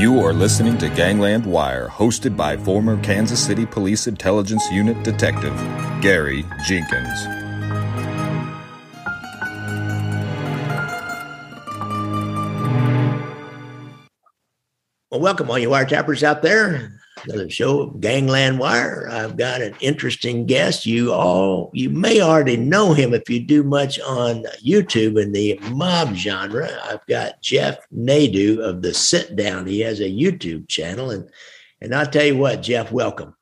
You are listening to Gangland Wire, hosted by former Kansas City Police Intelligence Unit Detective Gary Jenkins. Well, welcome all you wiretappers out there another show, Gangland Wire. I've got an interesting guest. You all, you may already know him if you do much on YouTube in the mob genre. I've got Jeff Nadu of the Sit Down. He has a YouTube channel, and and I'll tell you what, Jeff, welcome.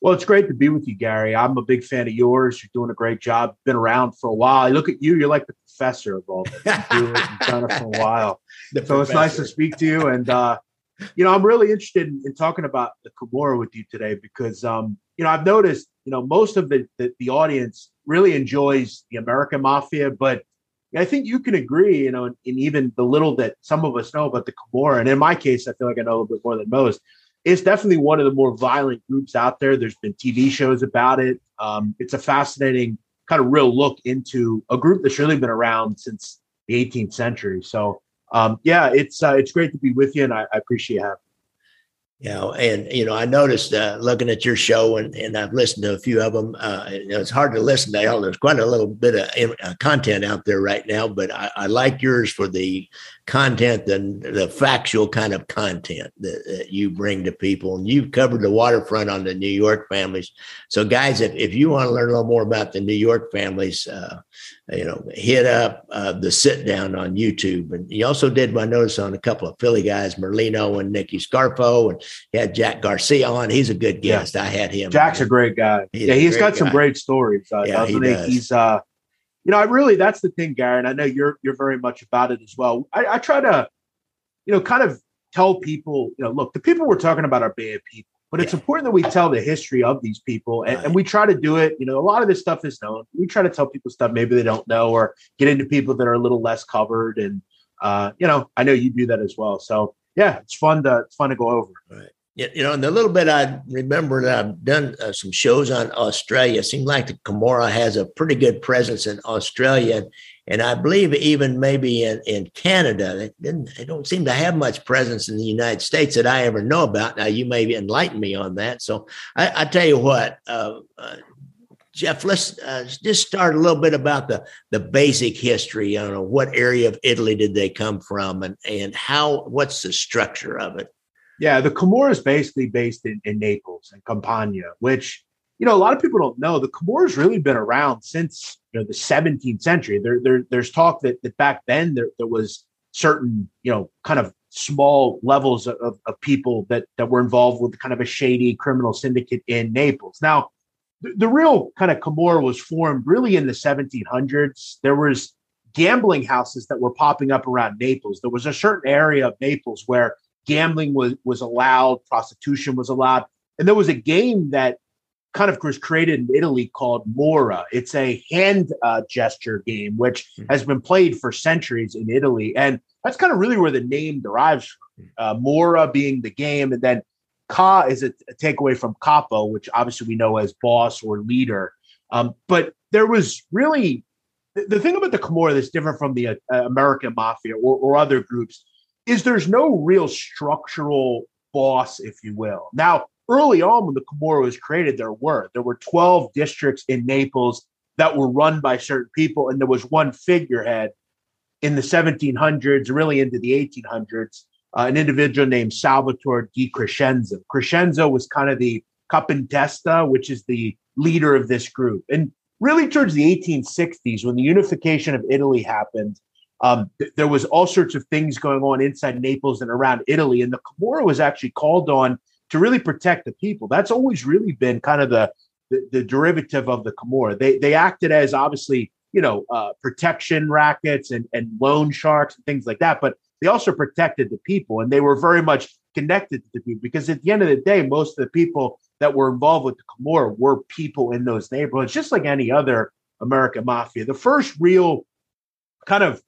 Well, it's great to be with you, Gary. I'm a big fan of yours. You're doing a great job. Been around for a while. I look at you, you're like the professor of all this. You've done it for a while. So professor. it's nice to speak to you. And uh, you know, I'm really interested in, in, talking about the Camorra with you today because, um, you know, I've noticed, you know, most of the, the, the audience really enjoys the American Mafia, but I think you can agree, you know, in, even the little that some of us know about the Camorra, and in my case, I feel like I know a little bit more than most. It's definitely one of the more violent groups out there. There's been TV shows about it. Um, it's a fascinating kind of real look into a group that's really been around since the 18th century. So um, yeah, it's uh, it's great to be with you, and I, I appreciate having. You know, and you know, I noticed uh, looking at your show, and, and I've listened to a few of them. Uh, you know, it's hard to listen to all. There's quite a little bit of uh, content out there right now, but I, I like yours for the content and the factual kind of content that, that, you bring to people. And you've covered the waterfront on the New York families. So, guys, if, if you want to learn a little more about the New York families, uh, you know, hit up uh, the sit down on YouTube. And he also did, my notice, on a couple of Philly guys, Merlino and Nicky Scarfo, and he had Jack Garcia on. He's a good guest. Yeah. I had him. Jack's on. a great guy. He's yeah, he's got guy. some great stories. Uh, yeah, he does. He's, uh, you know, I really that's the thing, Gary, and I know you're you're very much about it as well. I, I try to, you know, kind of tell people, you know, look, the people we're talking about are bad people, but it's important that we tell the history of these people, and, right. and, we try to do it. You know, a lot of this stuff is known. We try to tell people stuff maybe they don't know, or get into people that are a little less covered, and uh, you know, I know you do that as well. So yeah, it's fun to it's fun to go over. Right you know, in the little bit I remember that I've done uh, some shows on Australia, it seems like the Camorra has a pretty good presence in Australia. And, and I believe even maybe in, in Canada, they, didn't, they don't seem to have much presence in the United States that I ever know about. Now, you may enlighten me on that. So I, I tell you what, uh, uh, Jeff, let's uh, just start a little bit about the the basic history. I don't know what area of Italy did they come from, and and how what's the structure of it. Yeah, the Camorra is basically based in, in Naples and Campania, which you know a lot of people don't know. The Camorra's really been around since you know the 17th century. There, there there's talk that, that back then there, there was certain you know kind of small levels of, of people that that were involved with kind of a shady criminal syndicate in Naples. Now, the, the real kind of Camorra was formed really in the 1700s. There was gambling houses that were popping up around Naples. There was a certain area of Naples where gambling was was allowed, prostitution was allowed, and there was a game that kind of was created in Italy called Morra. It's a hand uh, gesture game which mm-hmm. has been played for centuries in Italy, and that's kind of really where the name derives from. Uh, Morra being the game, and then Ka is a, a takeaway from capo, which obviously we know as boss or leader. Um, but there was really the, the, thing about the Camorra that's different from the uh, American mafia or, or other groups is there's no real structural boss, if you will. Now, early on when the Camorra was created, there were there were 12 districts in Naples that were run by certain people, and there was one figurehead in the 1700s, really into the 1800s, uh, an individual named Salvatore di Crescenzo. Crescenzo was kind of the capintesta, which is the leader of this group. And really towards the 1860s, when the unification of Italy happened, um, th- there was all sorts of things going on inside Naples and around Italy, and the Camorra was actually called on to really protect the people. That's always really been kind of the the, the derivative of the Camorra. They they acted as obviously you know uh, protection rackets and and loan sharks and things like that, but they also protected the people, and they were very much connected to the people because at the end of the day, most of the people that were involved with the Camorra were people in those neighborhoods, just like any other American mafia. The first real kind of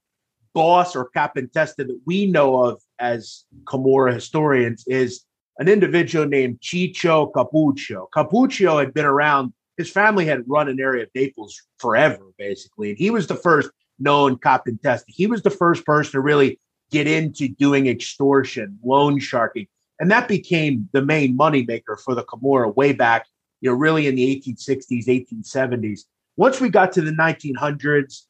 boss or capintesta that we know of as Camorra historians is an individual named Ciccio Cappuccio. Cappuccio had been around, his family had run an area of Naples forever, basically. And he was the first known capintesta. He was the first person to really get into doing extortion, loan sharking. And that became the main moneymaker for the Camorra way back, you know, really in the 1860s, 1870s. Once we got to the 1900s,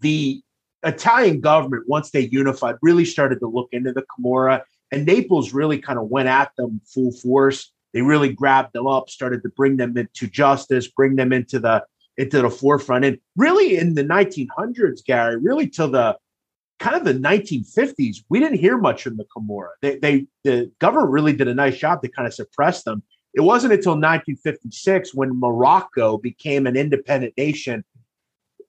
the Italian government, once they unified, really started to look into the Camorra, and Naples really kind of went at them full force. They really grabbed them up, started to bring them into justice, bring them into the into the forefront. And really in the 1900s, Gary, really till the kind of the 1950s, we didn't hear much from the Camorra. They, they the government really did a nice job to kind of suppress them. It wasn't until 1956 when Morocco became an independent nation.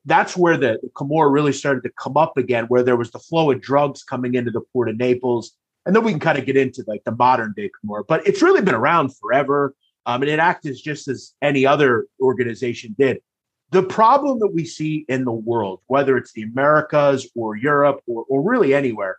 That's where the, the Camorra really started to come up again, where there was the flow of drugs coming into the port of Naples. And then we can kind of get into like the modern day Camorra, but it's really been around forever. Um, and it acted just as any other organization did the problem that we see in the world, whether it's the Americas or Europe or, or really anywhere,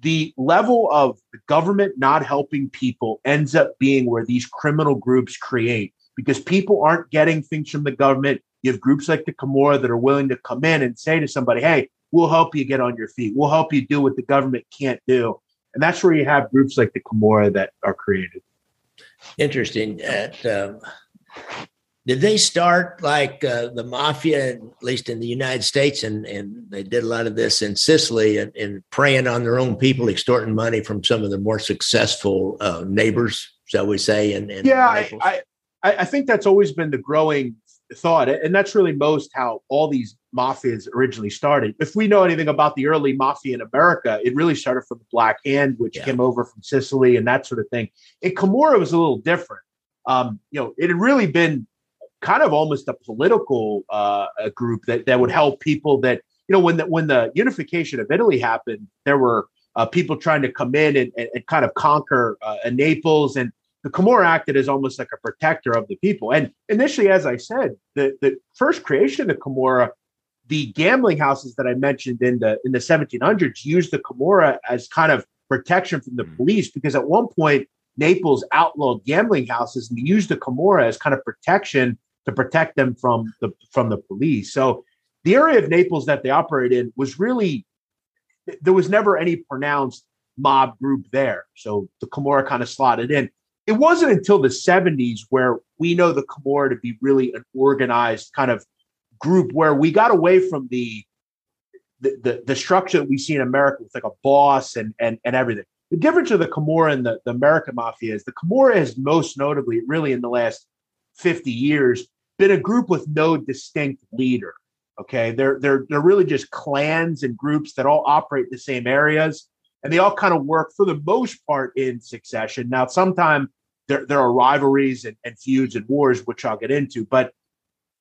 the level of the government not helping people ends up being where these criminal groups create because people aren't getting things from the government. You have groups like the Camorra that are willing to come in and say to somebody, hey, we'll help you get on your feet. We'll help you do what the government can't do. And that's where you have groups like the Camorra that are created. Interesting. At, um, did they start like uh, the mafia, at least in the United States, and, and they did a lot of this in Sicily and, and preying on their own people, extorting money from some of the more successful uh, neighbors, shall we say? And, yeah, I, I, I think that's always been the growing thought, and that's really most how all these mafias originally started. If we know anything about the early mafia in America, it really started from the Black Hand, which yeah. came over from Sicily and that sort of thing. In Camorra was a little different. Um, you know, it had really been kind of almost a political uh, a group that that would help people that you know when the when the unification of Italy happened, there were uh, people trying to come in and, and, and kind of conquer uh, Naples, and the Camorra acted as almost like a protector of the people. And initially, as I said, the the first creation of the Camorra, the gambling houses that I mentioned in the in the 1700s used the Camorra as kind of protection from the mm. police because at one point Naples outlawed gambling houses and used the Camorra as kind of protection to protect them from the from the police. So the area of Naples that they operated in was really there was never any pronounced mob group there. So the Camorra kind of slotted in. It wasn't until the 70s where we know the Camorra to be really an organized kind of group where we got away from the the, the, the structure that we see in America with like a boss and and and everything. The difference of the Camorra and the, the American mafia is the Camorra has most notably, really in the last 50 years been a group with no distinct leader. Okay, they're they're they're really just clans and groups that all operate the same areas, and they all kind of work for the most part in succession. Now, sometimes there there are rivalries and, and feuds and wars, which I'll get into. But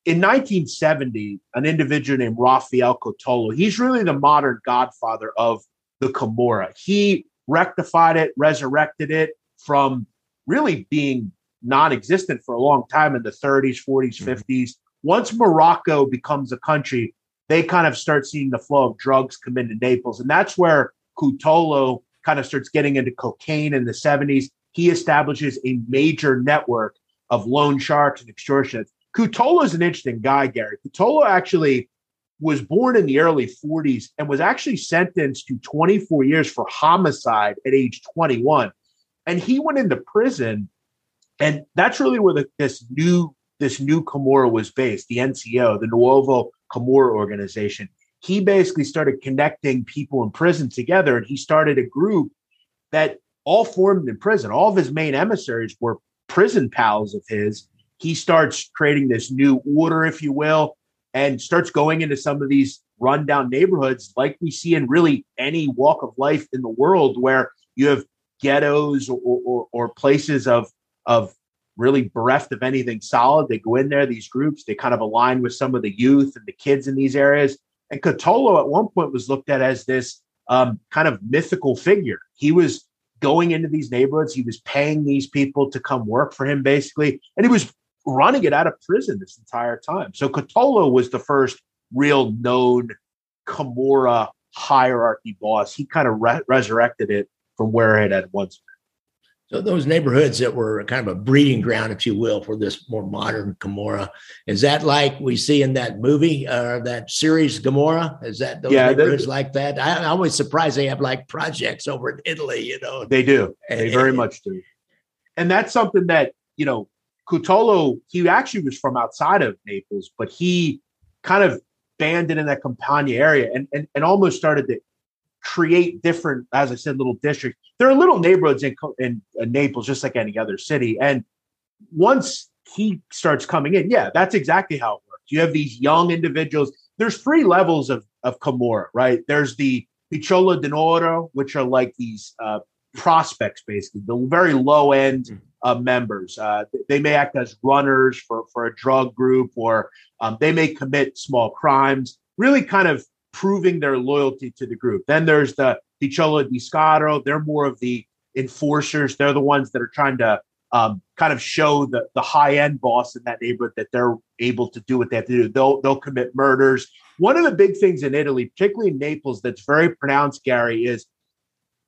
in 1970, an individual named Raffaele Cutolo, he's really the modern godfather of the Camorra. He rectified it, resurrected it from really being non-existent for a long time in the 30s, 40s, mm-hmm. 50s. Once Morocco becomes a country, they kind of start seeing the flow of drugs come into Naples, and that's where Cutolo kind of starts getting into cocaine in the 70s. He establishes a major network of loan sharks and extortionists. Cutolo is an interesting guy, Gary. Cutolo actually was born in the early 40s and was actually sentenced to 24 years for homicide at age 21. And he went into prison and that's really where the, this new this new Camorra was based, the NCO, the Nuovo Camorra organization. He basically started connecting people in prison together, and he started a group that all formed in prison. All of his main emissaries were prison pals of his. He starts creating this new order, if you will, and starts going into some of these rundown neighborhoods, like we see in really any walk of life in the world, where you have ghettos or, or, or places of of really bereft of anything solid. They go in there, these groups, they kind of align with some of the youth and the kids in these areas. And Cutolo at one point was looked at as this um, kind of mythical figure. He was going into these neighborhoods, he was paying these people to come work for him, basically, and he was running it out of prison this entire time. So Cutolo was the first real known Camorra hierarchy boss. He kind of re- resurrected it from where it had once been. So those neighborhoods that were kind of a breeding ground, if you will, for this more modern Camorra, is that like we see in that movie or uh, that series Gomorrah? Is that those yeah, neighborhoods like that? I, am always surprised they have like projects over in Italy. You know, they do. They and, very and, much do. And that's something that you know, Cutolo. He actually was from outside of Naples, but he kind of banded in that Campania area and and, and almost started to create different, as I said, little districts. There are little neighborhoods in, in, in Naples, just like any other city. And once he starts coming in, yeah, that's exactly how it works. You have these young individuals. There's three levels of of Camorra, right? There's the Piccolo d'Oro, which are like these uh, prospects, basically, the very low end uh, members. Uh, they may act as runners for, for a drug group, or um, they may commit small crimes, really kind of proving their loyalty to the group. Then there's the Piccolo di Scaro. They're more of the enforcers. They're the ones that are trying to um, kind of show the, the high end boss in that neighborhood that they're able to do what they have to do. They'll, they'll commit murders. One of the big things in Italy, particularly in Naples, that's very pronounced, Gary, is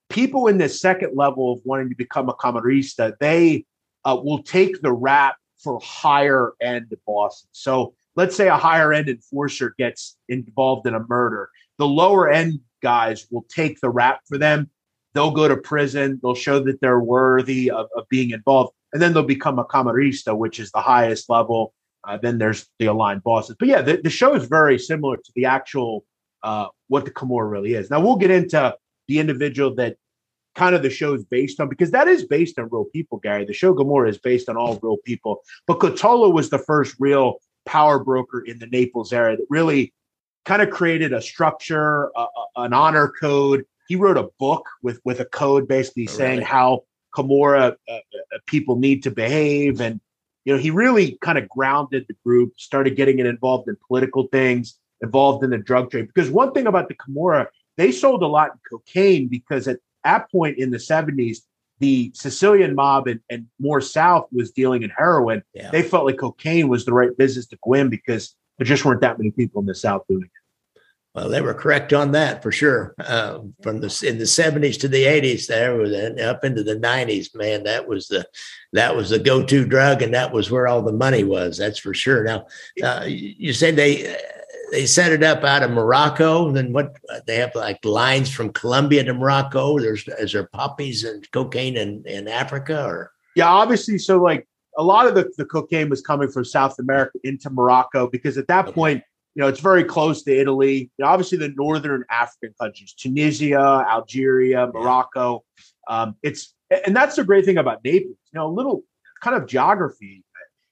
people in this second level of wanting to become a camorrista, they uh, will take the rap for higher end bosses. So let's say a higher end enforcer gets involved in a murder, the lower end guys will take the rap for them. They'll go to prison. They'll show that they're worthy of, of being involved. And then they'll become a camorrista, which is the highest level. Uh, then there's the aligned bosses. But yeah, the, the show is very similar to the actual uh, what the Camorra really is. Now we'll get into the individual that kind of the show is based on because that is based on real people, Gary. The show Gomorrah is based on all real people. But Cutolo was the first real power broker in the Naples area that really kind of created a structure, uh, an honor code. He wrote a book with with a code basically oh, saying how Camorra uh, uh, people need to behave, and you know he really kind of grounded the group, started getting it involved in political things, involved in the drug trade. Because one thing about the Camorra, they sold a lot in cocaine because at that point in the seventies, the Sicilian mob and, and more south was dealing in heroin. Yeah. They felt like cocaine was the right business to go in because there just weren't that many people in the south doing it. Well, they were correct on that for sure. Uh, from the in the seventies to the eighties, there was up into the nineties. Man, that was the that was the go to drug, and that was where all the money was. That's for sure. Now, uh, you said they they set it up out of Morocco. And then what they have like lines from Colombia to Morocco. There's is there poppies and cocaine in, in Africa or yeah, obviously. So like a lot of the, the cocaine was coming from South America into Morocco because at that okay. point, you know, it's very close to Italy. You know, obviously the northern African countries, Tunisia, Algeria, Morocco. Um, it's and that's the great thing about Naples. You know, a little kind of geography.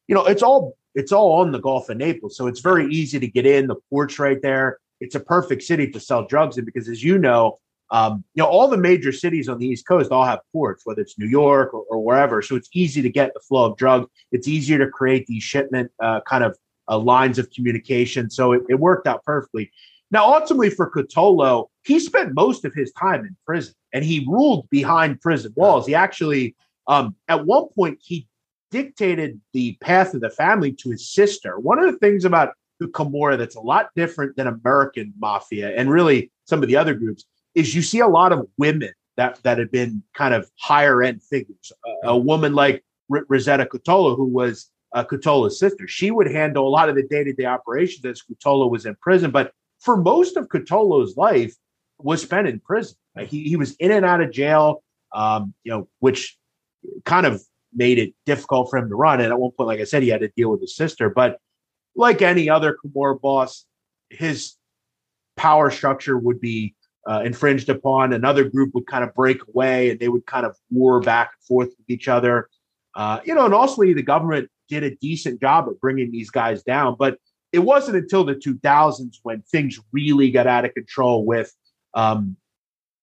You know, it's all it's all on the Gulf of Naples. So it's very easy to get in. The port's right there. It's a perfect city to sell drugs in because, as you know, um, you know all the major cities on the East Coast all have ports, whether it's New York or, or wherever. So it's easy to get the flow of drugs. It's easier to create these shipment uh, kind of uh, lines of communication. So it, it worked out perfectly. Now, ultimately, for Cutolo, he spent most of his time in prison and he ruled behind prison walls. He actually, um, at one point, he dictated the path of the family to his sister. One of the things about the Camorra that's a lot different than American mafia and really some of the other groups is you see a lot of women that that have been kind of higher end figures. A, a woman like R- Rosetta Cutolo, who was uh, Cutolo's sister, she would handle a lot of the day to day operations as Cutolo was in prison. But for most of Cutolo's life, was spent in prison. he he was in and out of jail, um, you know, which kind of made it difficult for him to run. And at one point, like I said, he had to deal with his sister. But like any other Camorra boss, his power structure would be uh, infringed upon. Another group would kind of break away and they would kind of war back and forth with each other. Uh, you know, and also the government did a decent job of bringing these guys down. But it wasn't until the 2000s when things really got out of control with um,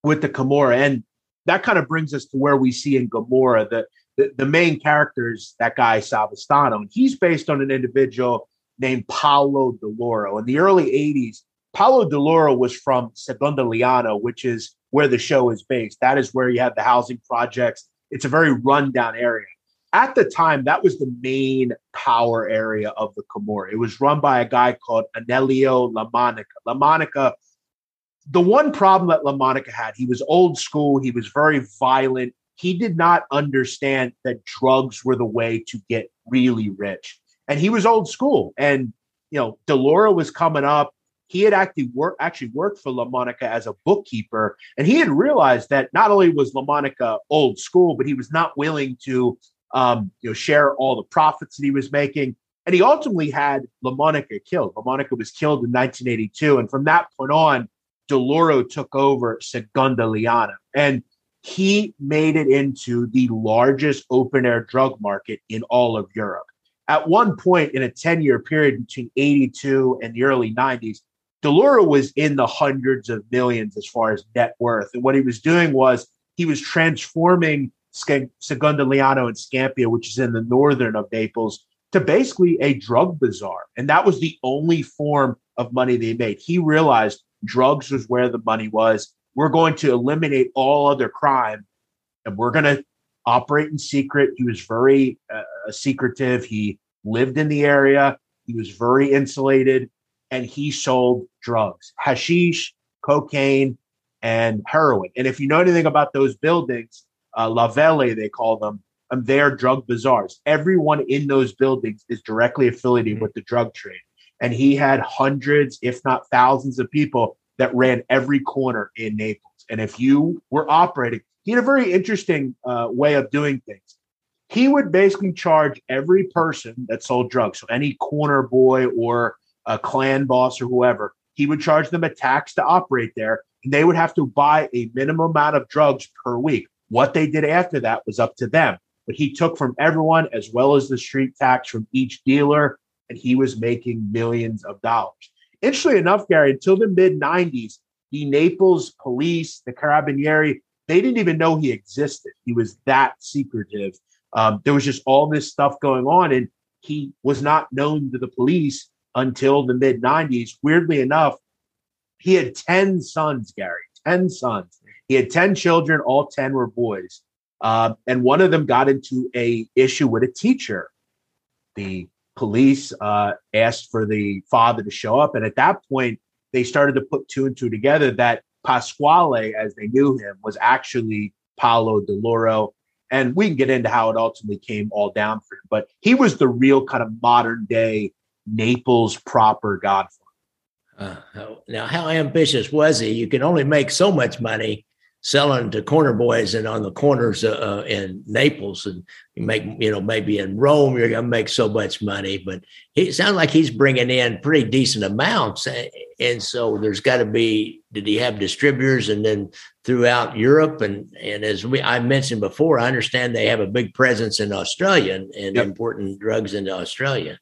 with the Camorra. And that kind of brings us to where we see in Gomorrah that the, the main character is that guy Savastano, and he's based on an individual named Paolo Di Lauro. In the early 80s, Paolo Di Lauro was from Seconda which is where the show is based. That is where you have the housing projects. It's a very rundown area. At the time, that was the main power area of the Camorra. It was run by a guy called Aniello La Monica. La Monica, the one problem that La Monica had, he was old school, he was very violent, he did not understand that drugs were the way to get really rich. And he was old school. And, you know, Di Lauro was coming up. He had actually worked actually worked for La Monica as a bookkeeper, and he had realized that not only was La Monica old school, but he was not willing to um, you know share all the profits that he was making. And he ultimately had La Monica killed. La Monica was killed in 1982, and from that point on, Di Lauro took over Secondigliano. And he made it into the largest open air drug market in all of Europe. At one point in a 10 year period between 82 and the early 90s, Di Lauro was in the hundreds of millions as far as net worth. And what he was doing was he was transforming Liana and Scampia, which is in the northern of Naples, to basically a drug bazaar. And that was the only form of money they made. He realized drugs was where the money was we're going to eliminate all other crime and we're going to operate in secret. He was very uh, secretive. He lived in the area. He was very insulated and he sold drugs, hashish, cocaine, and heroin. And if you know anything about those buildings, uh, La Vele, they call them, um, they're drug bazaars. Everyone in those buildings is directly affiliated mm-hmm. with the drug trade. And he had hundreds, if not thousands, of people that ran every corner in Naples. And if you were operating, he had a very interesting uh, way of doing things. He would basically charge every person that sold drugs, so any corner boy or a clan boss or whoever, he would charge them a tax to operate there, and they would have to buy a minimum amount of drugs per week. What they did after that was up to them. But he took from everyone as well as the street tax from each dealer, and he was making millions of dollars. Interestingly enough, Gary, until the mid 90s, the Naples police, the Carabinieri, they didn't even know he existed. He was that secretive. Um, there was just all this stuff going on, and he was not known to the police until the mid 90s. Weirdly enough, he had 10 sons, Gary, 10 sons. He had 10 children, all 10 were boys. Uh, and one of them got into a issue with a teacher. The police uh, asked for the father to show up. And at that point, they started to put two and two together that Pasquale, as they knew him, was actually Paolo Di Lauro. And we can get into how it ultimately came all down for him. But he was the real kind of modern day Naples proper godfather. Uh, now, how ambitious was he? You can only make so much money selling to corner boys and on the corners uh, uh, in Naples and you make you know maybe in Rome you're going to make so much money but it sounds like he's bringing in pretty decent amounts and so there's got to be did he have distributors and then throughout Europe and and as we I mentioned before I understand they have a big presence in Australia and, and yep. importing drugs into Australia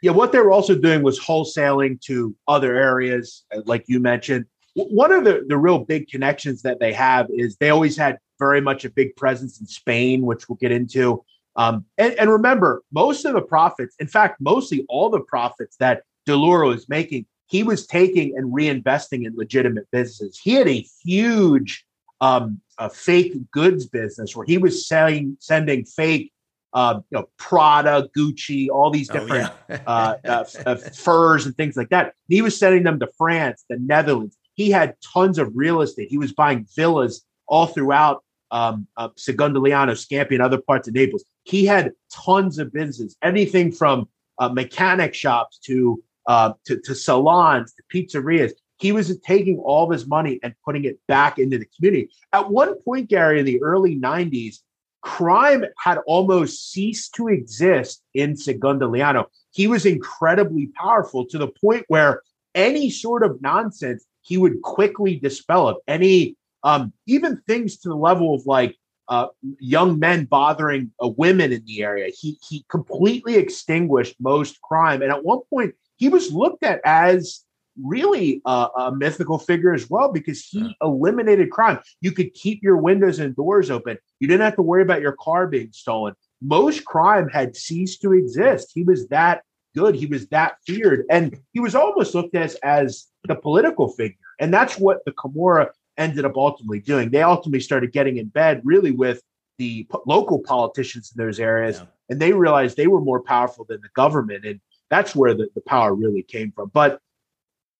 yeah what they were also doing was wholesaling to other areas like you mentioned one of the, the real big connections that they have is they always had very much a big presence in Spain, which we'll get into. Um, and, and, remember, most of the profits, in fact, mostly all the profits that Di Lauro is making, he was taking and reinvesting in legitimate businesses. He had a huge um, a fake goods business where he was selling, sending fake, uh, you know, Prada, Gucci, all these oh, different oh, yeah. uh, uh, uh, furs and things like that. He was sending them to France, the Netherlands, he had tons of real estate. He was buying villas all throughout um, uh, Secondigliano, Scampia, and other parts of Naples. He had tons of businesses, anything from uh, mechanic shops to, uh, to, to salons to pizzerias. He was taking all of his money and putting it back into the community. At one point, Gary, in the early 90s, crime had almost ceased to exist in Secondigliano. He was incredibly powerful to the point where any sort of nonsense he would quickly dispel it. Any, um, even things to the level of like uh, young men bothering uh, women in the area. He he completely extinguished most crime, and at one point he was looked at as really a, a mythical figure as well because he eliminated crime. You could keep your windows and doors open. You didn't have to worry about your car being stolen. Most crime had ceased to exist. He was that good. He was that feared, and he was almost looked at as, as the political figure. And that's what the Camorra ended up ultimately doing. They ultimately started getting in bed really with the local politicians in those areas, yeah. and they realized they were more powerful than the government. And that's where the, the power really came from. But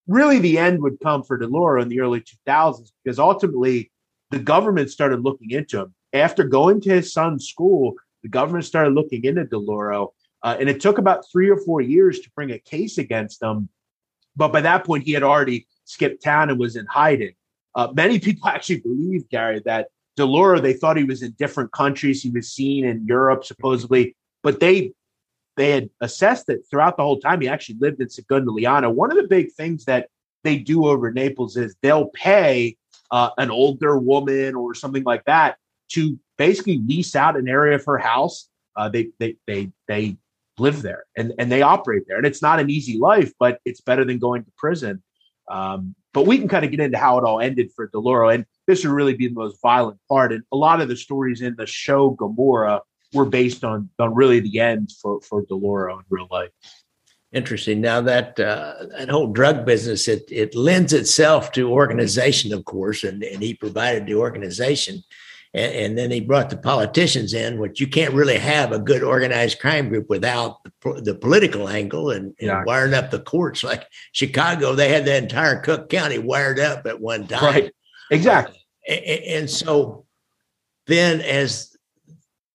really, the end would come for Di Lauro in the early 2000s because ultimately the government started looking into him. after going to his son's school, the government started looking into Di Lauro. Uh, and it took about three or four years to bring a case against him. But by that point, he had already skipped town and was in hiding. Uh, many people actually believe, Gary, that Di Lauro, they thought he was in different countries. He was seen in Europe, supposedly, but they they had assessed that throughout the whole time he actually lived in Secondigliano. One of the big things that they do over Naples is they'll pay uh, an older woman or something like that to basically lease out an area of her house. Uh, they they they they live there and and they operate there, and it's not an easy life, but it's better than going to prison. Um, but we can kind of get into how it all ended for Di Lauro, and this would really be the most violent part. And a lot of the stories in the show Gomorrah were based on on really the end for for Di Lauro in real life. Interesting. Now that uh, that whole drug business, it it lends itself to organization, of course, and, and he provided the organization, and, and, then he brought the politicians in, which you can't really have a good organized crime group without the, the political angle and, and yeah. wiring up the courts. Like Chicago, they had the entire Cook County wired up at one time. Right. Exactly. Uh, and, and so then, as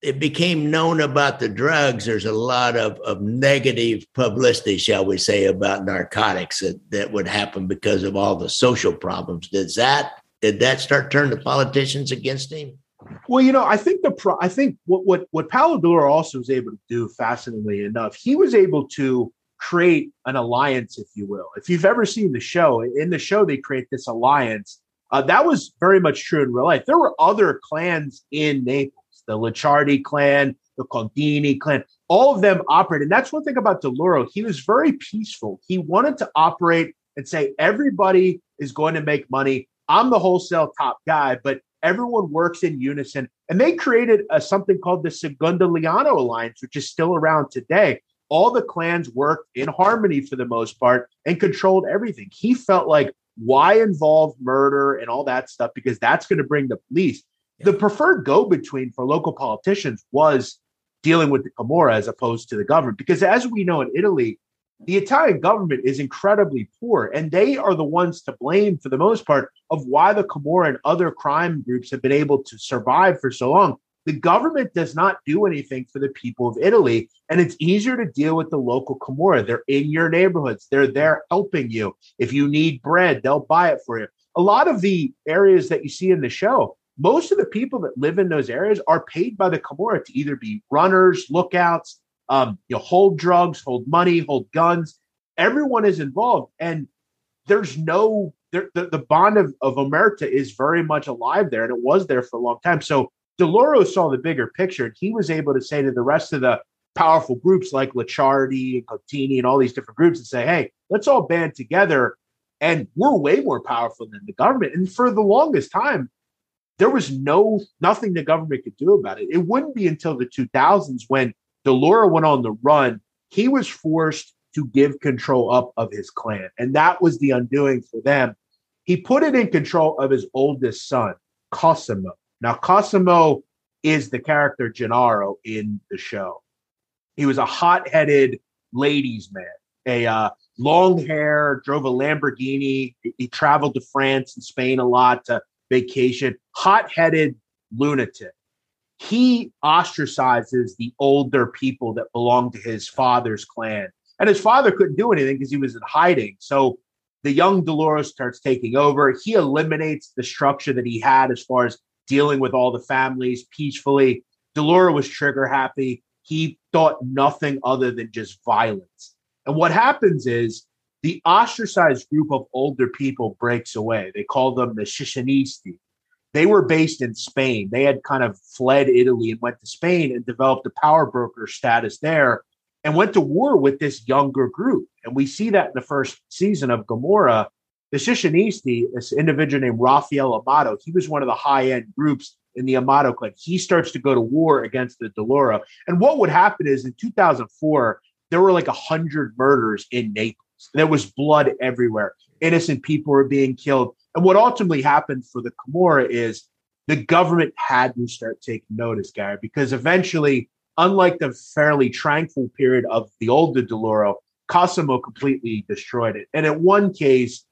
it became known about the drugs, there's a lot of, of negative publicity, shall we say, about narcotics that, that would happen because of all the social problems. Does that did that start turning the politicians against him? Well, you know, I think the pro- I think what what what Paolo also was able to do, fascinatingly enough, he was able to create an alliance, if you will. If you've ever seen the show, in the show they create this alliance. Uh, that was very much true in real life. There were other clans in Naples the Licciardi clan, the Contini clan, all of them operated. And that's one thing about Di Lauro. He was very peaceful. He wanted to operate and say, everybody is going to make money. I'm the wholesale top guy, but everyone works in unison. And they created a, something called the Secondigliano Alliance, which is still around today. All the clans worked in harmony for the most part and controlled everything. He felt like, why involve murder and all that stuff? Because that's going to bring the police the preferred go between for local politicians was dealing with the Camorra as opposed to the government. Because as we know in Italy, the Italian government is incredibly poor, and they are the ones to blame for the most part of why the Camorra and other crime groups have been able to survive for so long. The government does not do anything for the people of Italy, and it's easier to deal with the local Camorra. They're in your neighborhoods, they're there helping you. If you need bread, they'll buy it for you. A lot of the areas that you see in the show, most of the people that live in those areas are paid by the Camorra to either be runners, lookouts, um, you know, hold drugs, hold money, hold guns. Everyone is involved, and there's no the, the bond of, of Omerta is very much alive there, and it was there for a long time. So Di Lauro saw the bigger picture, and he was able to say to the rest of the powerful groups like Licciardi and Contini and all these different groups and say, hey, let's all band together. And we're way more powerful than the government. And for the longest time, there was no nothing the government could do about it. It wouldn't be until the 2000s when Di Lauro went on the run, he was forced to give control up of his clan, and that was the undoing for them. He put it in control of his oldest son, Cosimo. Now, Cosimo is the character Gennaro in the show. He was a hot-headed ladies' man, a uh, long hair, drove a Lamborghini. He traveled to France and Spain a lot to vacation, hot headed lunatic. He ostracizes the older people that belong to his father's clan. And his father couldn't do anything because he was in hiding. So the young Di Lauro starts taking over. He eliminates the structure that he had as far as dealing with all the families peacefully. Di Lauro was trigger happy. He thought nothing other than just violence. And what happens is the ostracized group of older people breaks away. They call them the Scissionisti. They were based in Spain. They had kind of fled Italy and went to Spain and developed a power broker status there and went to war with this younger group. And we see that in the first season of Gomorrah. The Scissionisti, this individual named Raffaele Amato, he was one of the high end groups in the Amato clan. He starts to go to war against the Di Lauro. And what would happen is in 2004, there were like 100 murders in Naples. There was blood everywhere. Innocent people were being killed. And what ultimately happened for the Camorra is the government had to start taking notice, Gary, because eventually, unlike the fairly tranquil period of the older Di Lauro, Cosimo completely destroyed it. And in one case,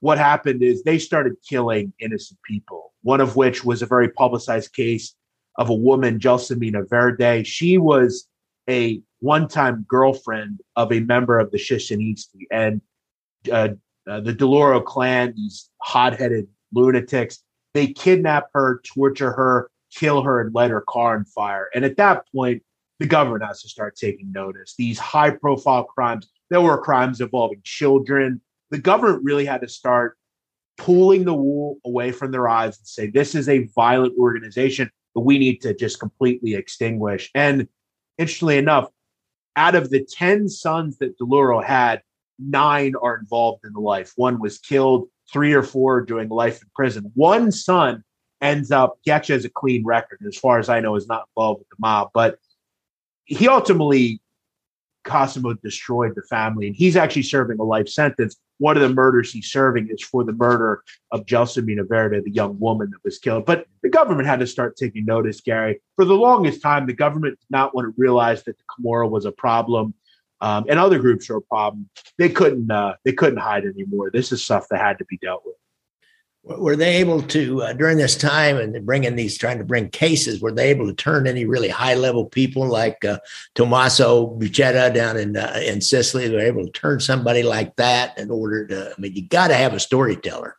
what happened is they started killing innocent people, one of which was a very publicized case of a woman, Gelsomina Verde. She was a one time girlfriend of a member of the Scissionisti. And uh, uh, the Di Lauro clan, these hot headed lunatics, they kidnap her, torture her, kill her, and light her car on fire. And at that point, the government has to start taking notice. These high profile crimes, there were crimes involving children. The government really had to start pulling the wool away from their eyes and say, this is a violent organization that we need to just completely extinguish. And interestingly enough, out of the 10 sons that Di Lauro had, nine are involved in the life. One was killed, three or four doing life in prison. One son ends up, Getcha has a clean record, as far as I know, is not involved with the mob, but he ultimately Cosimo destroyed the family, and he's actually serving a life sentence. One of the murders he's serving is for the murder of Gelsomina Verde, the young woman that was killed. But the government had to start taking notice, Gary. For the longest time, the government did not want to realize that the Camorra was a problem. Um, and other groups are a problem. They couldn't uh, they couldn't hide anymore. This is stuff that had to be dealt with were they able to uh, during this time and bringing these trying to bring cases were they able to turn any really high level people like uh, Tommaso Buscetta down in uh, in Sicily they were able to turn somebody like that in order to I mean you got to have a storyteller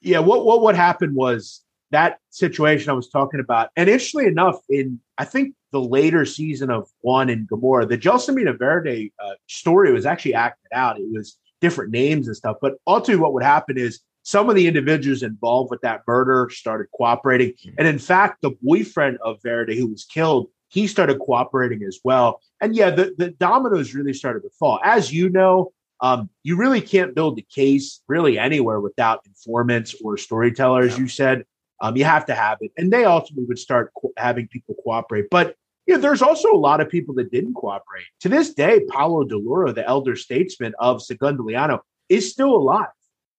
yeah what what what happened was that situation I was talking about and interestingly enough in I think the later season of one in Gomorrah the Gelsomina Verde uh, story was actually acted out it was different names and stuff but ultimately what would happen is some of the individuals involved with that murder started cooperating. Mm-hmm. And in fact, the boyfriend of Verde, who was killed, he started cooperating as well. And yeah, the, the dominoes really started to fall. As you know, um, you really can't build a case really anywhere without informants or storytellers. Yeah. You said um, you have to have it, and they ultimately would start co- having people cooperate. But yeah, there's also a lot of people that didn't cooperate. To this day, Paolo Di Lauro, the elder statesman of Secondigliano, is still alive.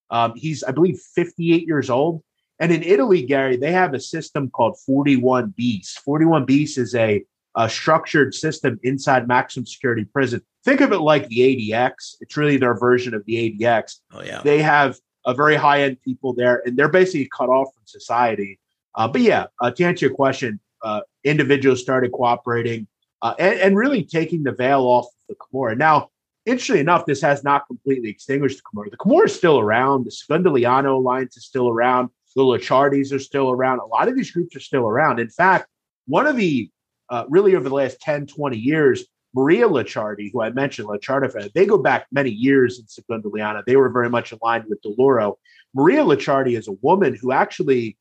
Um, he's, I believe, 58 years old. And in Italy, Gary, they have a system called 41 bis. 41 bis is a, a structured system inside maximum security prison. Think of it like the ADX. It's really their version of the ADX. Oh, yeah. They have a very high end people there, and they're basically cut off from society. Uh, but yeah, uh, to answer your question, uh, individuals started cooperating uh, and, and, really taking the veil off the Camorra. Now, interestingly enough, this has not completely extinguished the Camorra. The Camorra is still around. The Secondigliano Alliance is still around. The Licciardis are still around. A lot of these groups are still around. In fact, one of the uh, really over the last 10, 20 years, Maria Licciardi, who I mentioned, Licciardi, they go back many years in Secondigliano. They were very much aligned with Di Lauro. Maria Licciardi is a woman who actually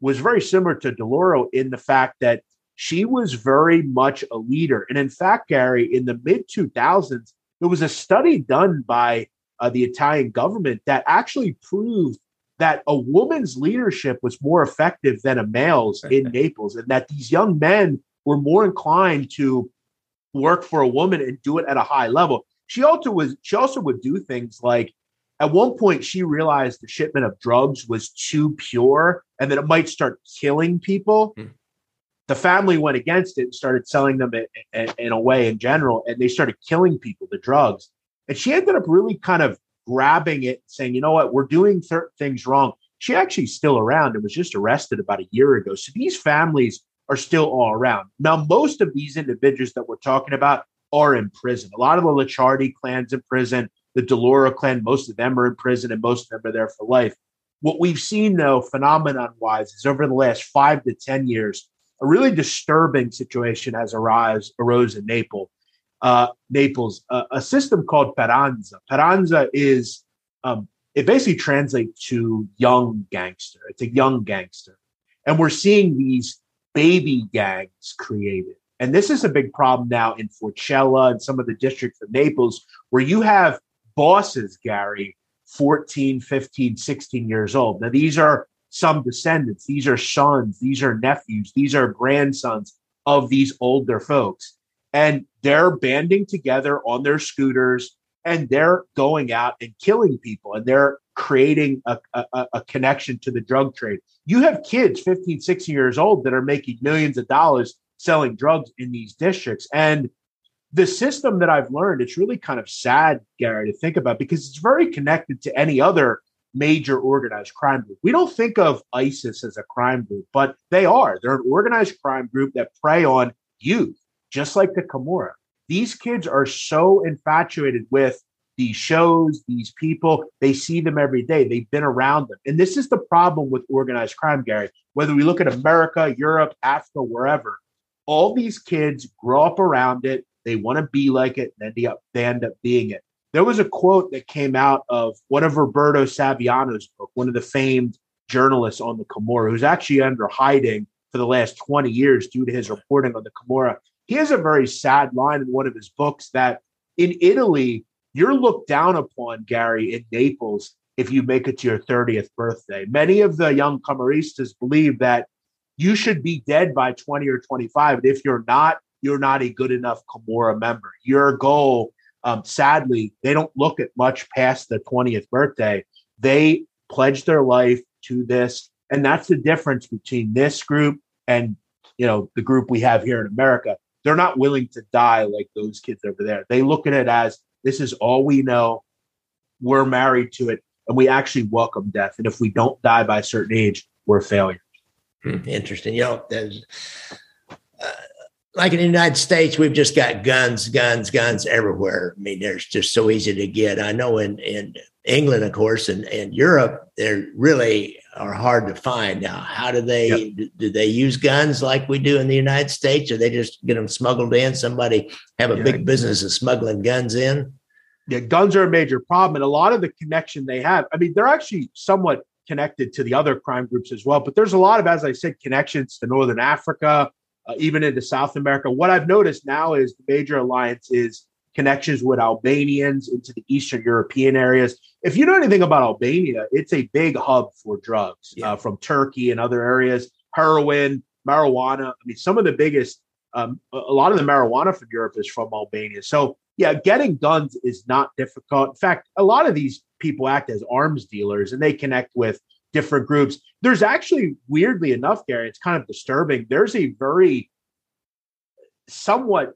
was very similar to Di Lauro in the fact that she was very much a leader. And in fact, Gary, in the mid 2000s, there was a study done by uh, the Italian government that actually proved that a woman's leadership was more effective than a male's in Naples, and that these young men were more inclined to work for a woman and do it at a high level. She also was she also would do things like at one point she realized the shipment of drugs was too pure and that it might start killing people. Mm the family went against it and started selling them in, in, in, a way in general, and they started killing people, the drugs. And she ended up really kind of grabbing it, saying, you know what, we're doing certain things wrong. She actually still around and was just arrested about a year ago. So these families are still all around. Now, most of these individuals that we're talking about are in prison. A lot of the Licciardi clans in prison, the Di Lauro clan, most of them are in prison, and most of them are there for life. What we've seen, though, phenomenon wise, is over the last five to 10 years, a really disturbing situation has arise, arose in Naples. Uh, Naples, uh, a system called Paranza. Paranza is um, it basically translates to young gangster. It's a young gangster, and we're seeing these baby gangs created. And this is a big problem now in Forcella and some of the districts of Naples, where you have bosses, Gary, 14, 15, 16 years old. Now, these are some descendants. These are sons, these are nephews, these are grandsons of these older folks. And they're banding together on their scooters and they're going out and killing people and they're creating a, a, a, connection to the drug trade. You have kids 15, 16 years old that are making millions of dollars selling drugs in these districts. And the system that I've learned, it's really kind of sad, Gary, to think about because it's very connected to any other major organized crime group. We don't think of ISIS as a crime group, but they are. They're an organized crime group that prey on youth, just like the Camorra. These kids are so infatuated with these shows, these people, they see them every day. They've been around them. And this is the problem with organized crime, Gary. Whether we look at America, Europe, Africa, wherever, all these kids grow up around it. They want to be like it, and they, they end up being it. There was a quote that came out of one of Roberto Saviano's book, one of the famed journalists on the Camorra, who's actually under hiding for the last 20 years due to his reporting on the Camorra. He has a very sad line in one of his books that in Italy, you're looked down upon, Gary, in Naples if you make it to your 30th birthday. Many of the young Camorristas believe that you should be dead by 20 or 25. And if you're not, you're not a good enough Camorra member. Your goal, um, sadly, they don't look at much past the 20th birthday. They pledge their life to this. And that's the difference between this group and you know the group we have here in America. They're not willing to die like those kids over there. They look at it as this is all we know. We're married to it, and we actually welcome death. And if we don't die by a certain age, we're a failure. Hmm, interesting. You know, uh, like in the United States, we've just got guns, guns, guns everywhere. I mean, they're just so easy to get. I know in in England, of course, and, and Europe, they really are hard to find. Now, how do they yep. do, do, they use guns like we do in the United States, or they just get them smuggled in? Somebody have a yeah. big business of smuggling guns in. Yeah, guns are a major problem, and a lot of the connection they have. I mean, they're actually somewhat connected to the other crime groups as well. But there's a lot of, as I said, connections to Northern Africa, uh, even into South America. What I've noticed now is the major alliance is connections with Albanians into the Eastern European areas. If you know anything about Albania, it's a big hub for drugs yeah. uh, from Turkey and other areas, heroin, marijuana. I mean, some of the biggest, um, a lot of the marijuana from Europe is from Albania. So, yeah, getting guns is not difficult. In fact, a lot of these people act as arms dealers and they connect with different groups. There's actually, weirdly enough, Gary, it's kind of disturbing. There's a very somewhat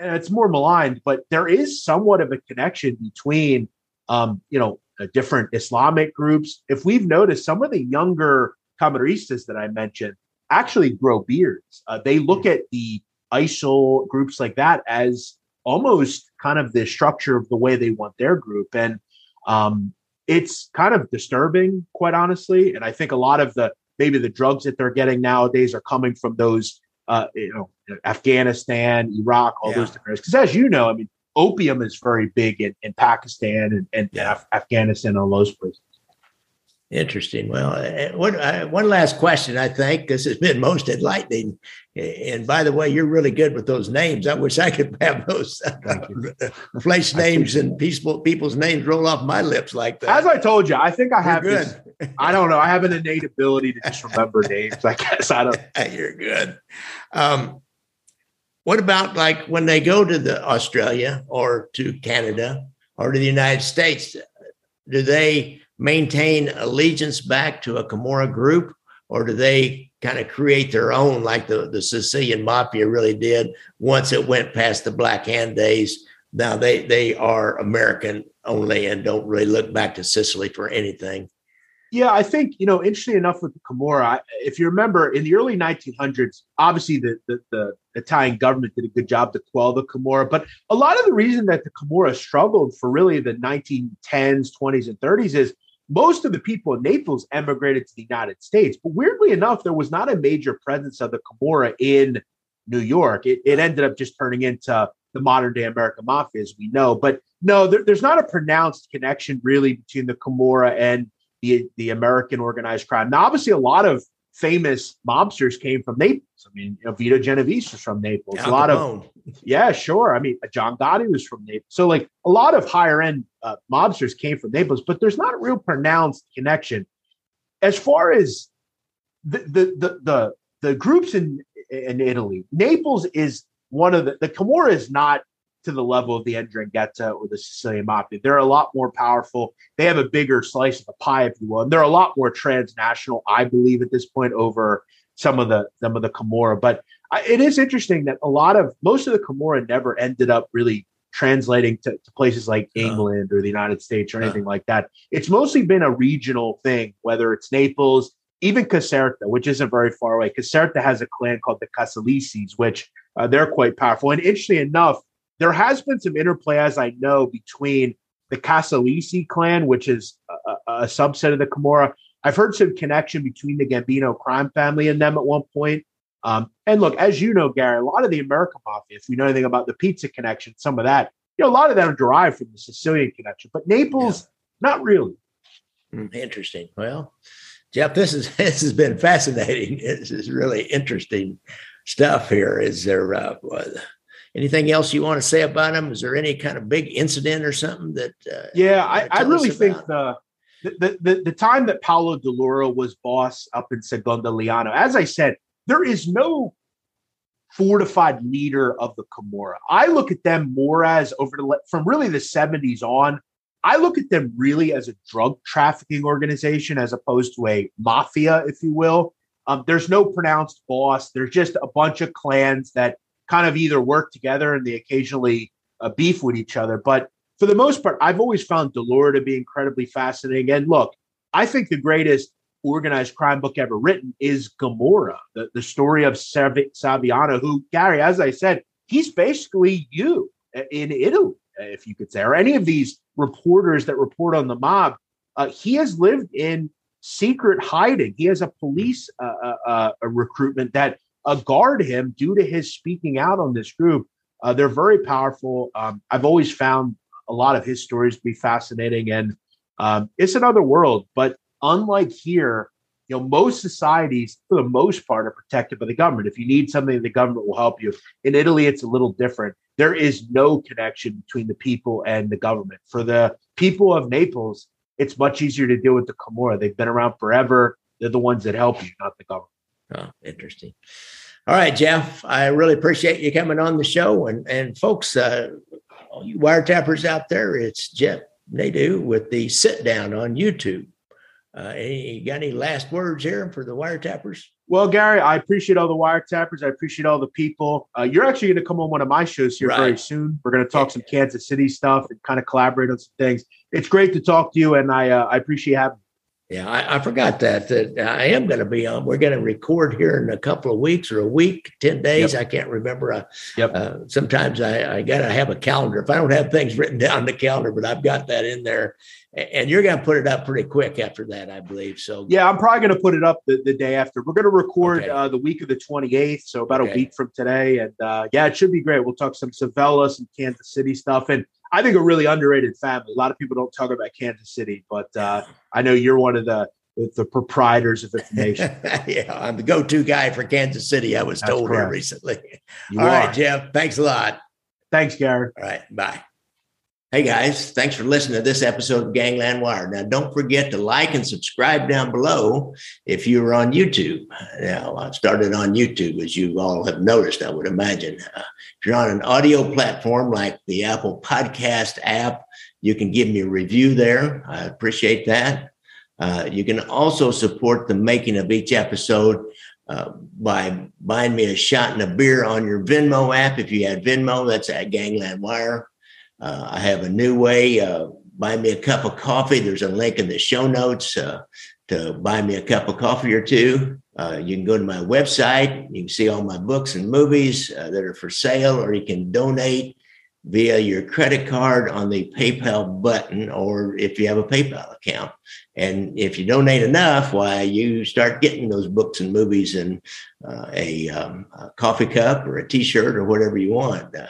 and it's more maligned, but there is somewhat of a connection between, um, you know, uh, different Islamic groups. If we've noticed, some of the younger Camorristas that I mentioned actually grow beards. Uh, they look at the ISIL groups like that as almost kind of the structure of the way they want their group, and um, it's kind of disturbing, quite honestly. And I think a lot of the maybe the drugs that they're getting nowadays are coming from those uh, you know, Afghanistan, Iraq, all yeah. those different Because as you know, I mean, opium is very big in, in Pakistan and, and yeah. Af- Afghanistan, all those places. Interesting. Well, uh, one, uh, one last question, I think this has been most enlightening. And by the way, you're really good with those names. I wish I could have those place names and peaceful people's names roll off my lips like that. As I told you, I think I have good. This, I don't know. I have an innate ability to just remember names. I guess I don't. you're good. Um, what about like when they go to the Australia or to Canada or to the United States? Do they maintain allegiance back to a Camorra group, or do they kind of create their own, like the, the Sicilian mafia really did once it went past the Black Hand days? Now they they are American only and don't really look back to Sicily for anything. Yeah, I think you know. Interesting enough with the Camorra, if you remember, in the early 1900s, obviously the, the, the Italian government did a good job to quell the Camorra, but a lot of the reason that the Camorra struggled for really the 1910s, 20s, and 30s is most of the people in Naples emigrated to the United States. But weirdly enough, there was not a major presence of the Camorra in New York. It, it ended up just turning into the modern day American mafia, as we know. But no, there, there's not a pronounced connection really between the Camorra and the, the American organized crime. Now, obviously, a lot of famous mobsters came from Naples. I mean, you know, Vito Genovese was from Naples. a lot of, yeah, sure. I mean, John Gotti was from Naples. So, like, a lot of higher end uh, mobsters came from Naples, but there's not a real pronounced connection. As far as the the the the, the groups in in Italy, Naples is one of the the Camorra is not to the level of the 'Ndrangheta or the Sicilian Mafia. They're a lot more powerful. They have a bigger slice of the pie, if you will. And they're a lot more transnational, I believe, at this point over some of the some of the Camorra. But it is interesting that a lot of most of the Camorra never ended up really translating to, to places like England or the United States or anything like that. It's mostly been a regional thing, whether it's Naples, even Caserta, which isn't very far away. Caserta has a clan called the Casalesis, which uh, they're quite powerful. And interestingly enough, there has been some interplay, as I know, between the Casalesi clan, which is a, a, subset of the Camorra. I've heard some connection between the Gambino crime family and them at one point. Um, and look, as you know, Gary, a lot of the American mafia, if you know anything about the pizza connection, some of that, you know, a lot of that are derived from the Sicilian connection, but Naples, yeah. not really. Hmm, interesting. Well, Jeff, this is this has been fascinating. This is really interesting stuff here. Is there uh, anything else you want to say about them? Is there any kind of big incident or something that? Uh, yeah, I, I really think the, the the the time that Paolo Di Lauro was boss up in Seconda as I said, there is no fortified leader of the Camorra. I look at them more as over the from really the 70s on. I look at them really as a drug trafficking organization as opposed to a mafia, if you will. Um, there's no pronounced boss. There's just a bunch of clans that kind of either work together and they occasionally uh, beef with each other. But for the most part, I've always found Di Lauro to be incredibly fascinating. And look, I think the greatest organized crime book ever written is Gomorrah, the, the story of Saviano, who, Gary, as I said, he's basically you in Italy, if you could say, or any of these reporters that report on the mob. Uh, he has lived in secret hiding. He has a police uh, uh, uh recruitment that uh, guard him due to his speaking out on this group. Uh, they're very powerful. Um, I've always found a lot of his stories to be fascinating, and um, it's another world. But unlike here, you know, most societies, for the most part, are protected by the government. If you need something, the government will help you. In Italy, it's a little different. There is no connection between the people and the government. For the people of Naples, it's much easier to deal with the Camorra. They've been around forever. They're the ones that help you, not the government. Oh, interesting. All right, Jeff. I really appreciate you coming on the show. And and folks, uh, all you wiretappers out there, it's Jeff Nadu with the sit down on YouTube. Uh, any, you got any last words here for the wiretappers? Well, Gary, I appreciate all the wiretappers. I appreciate all the people. Uh, you're actually going to come on one of my shows here right. very soon. We're going to talk some Kansas City stuff and kind of collaborate on some things. It's great to talk to you, and I uh, I appreciate having. Yeah, I, I, forgot that that I am going to be on. We're going to record here in a couple of weeks or a week, ten days. Yep. I can't remember. Uh, yep. Uh, sometimes I, I got to have a calendar. If I don't have things written down in the calendar, but I've got that in there, and you're going to put it up pretty quick after that, I believe. So yeah, I'm probably going to put it up the, the day after. We're going to record okay. uh, the week of the 28th, so about okay. a week from today, and uh, yeah, it should be great. We'll talk some Civella, some Kansas City stuff, and I think a really underrated family. A lot of people don't talk about Kansas City, but uh, I know you're one of the the proprietors of information. yeah, I'm the go-to guy for Kansas City. I was That's told correct. here recently. You All are. right, Jeff. Thanks a lot. Thanks, Gary. All right, bye. Hey guys, thanks for listening to this episode of Gangland Wire. Now, don't forget to like and subscribe down below if you're on YouTube. Now, I started on YouTube, as you all have noticed, I would imagine. Uh, if you're on an audio platform like the Apple Podcast app, you can give me a review there. I appreciate that. Uh, you can also support the making of each episode uh, by buying me a shot and a beer on your Venmo app. If you had Venmo, that's at Gangland Wire. Uh, I have a new way. Uh, buy me a cup of coffee. There's a link in the show notes uh, to buy me a cup of coffee or two. you can go to my website. You can see all my books and movies that are for sale, or you can donate via your credit card on the PayPal button, or if you have a PayPal account. And if you donate enough, why you start getting those books and movies and uh, a, um, a, coffee cup or a T-shirt or whatever you want. Uh, uh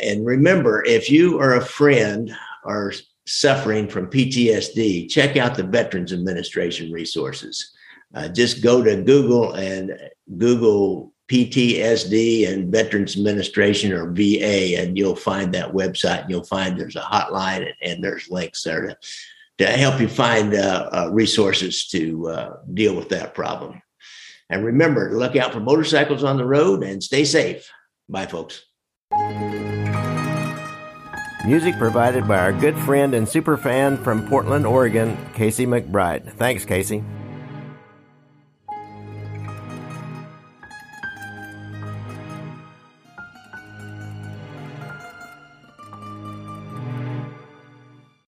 and remember, if you are a friend or suffering from PTSD, check out the Veterans Administration resources. Uh, just go to Google and Google PTSD and Veterans Administration or VA, and you'll find that website. And you'll find there's a hotline and, and there's links there to, to help you find uh, uh, resources to uh, deal with that problem. And remember look out for motorcycles on the road and stay safe. Bye, folks. Music provided by our good friend and super fan from Portland, Oregon, Casey McBride. Thanks, Casey.